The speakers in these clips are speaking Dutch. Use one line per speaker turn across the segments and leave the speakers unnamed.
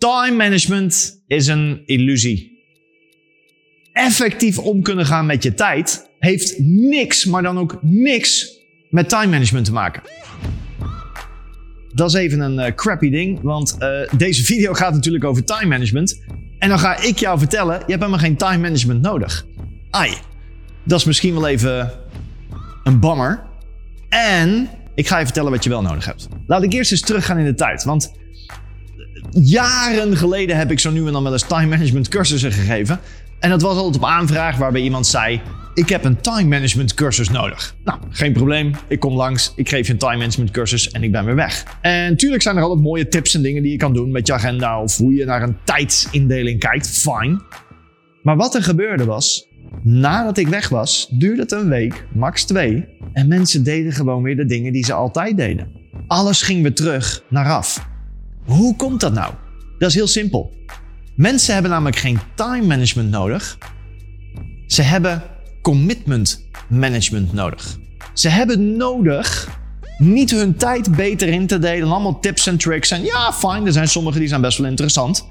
Time management is een illusie. Effectief om kunnen gaan met je tijd heeft niks, maar dan ook niks met time management te maken. Dat is even een uh, crappy ding, want uh, deze video gaat natuurlijk over time management. En dan ga ik jou vertellen, je hebt helemaal geen time management nodig. Ai, dat is misschien wel even een bammer. En ik ga je vertellen wat je wel nodig hebt. Laat ik eerst eens teruggaan in de tijd, want jaren geleden heb ik zo nu en dan wel eens time management cursussen gegeven. En dat was altijd op aanvraag waarbij iemand zei: Ik heb een time management cursus nodig. Nou, geen probleem. Ik kom langs, ik geef je een time management cursus en ik ben weer weg. En natuurlijk zijn er altijd mooie tips en dingen die je kan doen met je agenda of hoe je naar een tijdsindeling kijkt. Fine. Maar wat er gebeurde was, nadat ik weg was, duurde het een week, max twee. En mensen deden gewoon weer de dingen die ze altijd deden. Alles ging weer terug naar af. Hoe komt dat nou? Dat is heel simpel. Mensen hebben namelijk geen time management nodig. Ze hebben commitment management nodig. Ze hebben nodig niet hun tijd beter in te delen. Allemaal tips en tricks. En ja, fijn, er zijn sommige die zijn best wel interessant.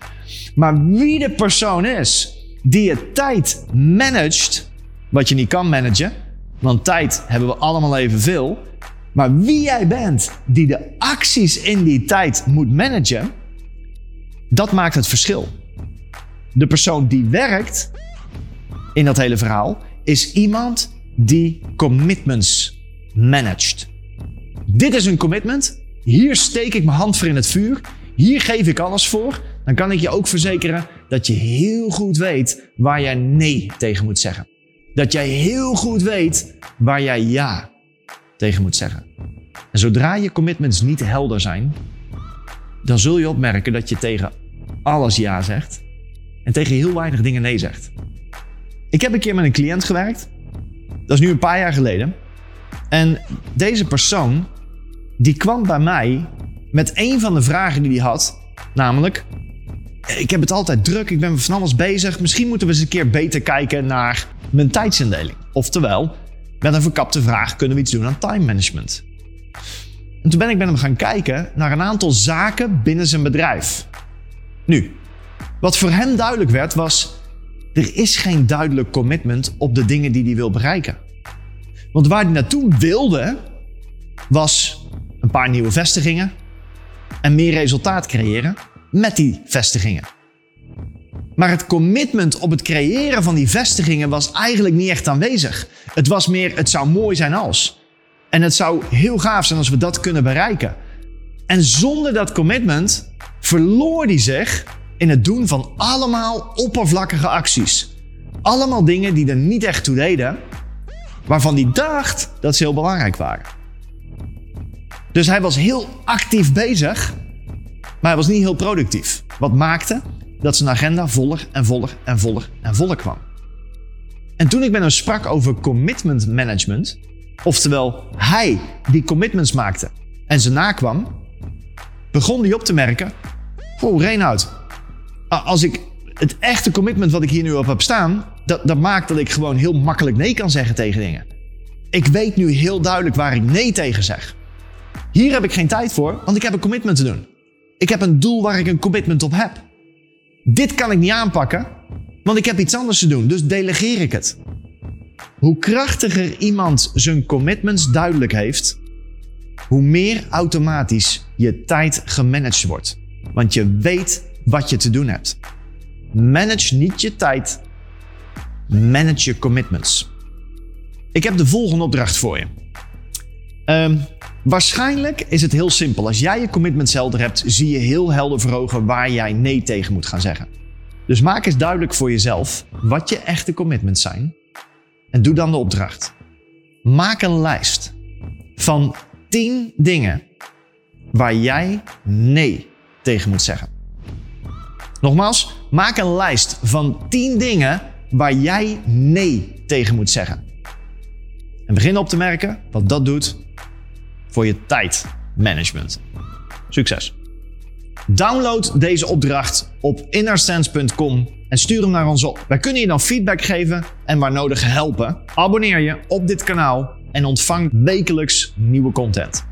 Maar wie de persoon is die je tijd managt, wat je niet kan managen, want tijd hebben we allemaal evenveel. Maar wie jij bent die de acties in die tijd moet managen, dat maakt het verschil. De persoon die werkt in dat hele verhaal is iemand die commitments managt. Dit is een commitment. Hier steek ik mijn hand voor in het vuur. Hier geef ik alles voor. Dan kan ik je ook verzekeren dat je heel goed weet waar jij nee tegen moet zeggen. Dat jij heel goed weet waar jij ja tegen moet zeggen. En zodra je commitments niet helder zijn, dan zul je opmerken dat je tegen alles ja zegt en tegen heel weinig dingen nee zegt. Ik heb een keer met een cliënt gewerkt. Dat is nu een paar jaar geleden. En deze persoon, die kwam bij mij met een van de vragen die hij had. Namelijk, ik heb het altijd druk, ik ben van alles bezig. Misschien moeten we eens een keer beter kijken naar mijn tijdsindeling. Oftewel, met een verkapte vraag kunnen we iets doen aan time management. En toen ben ik met hem gaan kijken naar een aantal zaken binnen zijn bedrijf. Nu, wat voor hem duidelijk werd was, er is geen duidelijk commitment op de dingen die hij wil bereiken. Want waar hij naartoe wilde, was een paar nieuwe vestigingen en meer resultaat creëren met die vestigingen. Maar het commitment op het creëren van die vestigingen was eigenlijk niet echt aanwezig. Het was meer, het zou mooi zijn als. En het zou heel gaaf zijn als we dat kunnen bereiken. En zonder dat commitment verloor hij zich in het doen van allemaal oppervlakkige acties. Allemaal dingen die er niet echt toe deden, waarvan hij dacht dat ze heel belangrijk waren. Dus hij was heel actief bezig, maar hij was niet heel productief. Wat maakte dat zijn agenda voller en voller en voller en voller kwam. En toen ik met hem sprak over commitment management, oftewel hij die commitments maakte en ze nakwam, begon hij op te merken: Oh, Reinoud, als ik het echte commitment wat ik hier nu op heb staan, dat, dat maakt dat ik gewoon heel makkelijk nee kan zeggen tegen dingen. Ik weet nu heel duidelijk waar ik nee tegen zeg. Hier heb ik geen tijd voor, want ik heb een commitment te doen. Ik heb een doel waar ik een commitment op heb. Dit kan ik niet aanpakken, want ik heb iets anders te doen, dus delegeer ik het. Hoe krachtiger iemand zijn commitments duidelijk heeft, hoe meer automatisch je tijd gemanaged wordt. Want je weet wat je te doen hebt. Manage niet je tijd, manage je commitments. Ik heb de volgende opdracht voor je. Um, waarschijnlijk is het heel simpel. Als jij je commitments helder hebt, zie je heel helder voor ogen waar jij nee tegen moet gaan zeggen. Dus maak eens duidelijk voor jezelf wat je echte commitments zijn. En doe dan de opdracht. Maak een lijst van 10 dingen waar jij nee tegen moet zeggen. Nogmaals, maak een lijst van 10 dingen waar jij nee tegen moet zeggen. En begin op te merken wat dat doet voor je tijdmanagement. Succes! Download deze opdracht op innersense.com en stuur hem naar ons op. Wij kunnen je dan feedback geven en waar nodig helpen. Abonneer je op dit kanaal en ontvang wekelijks nieuwe content.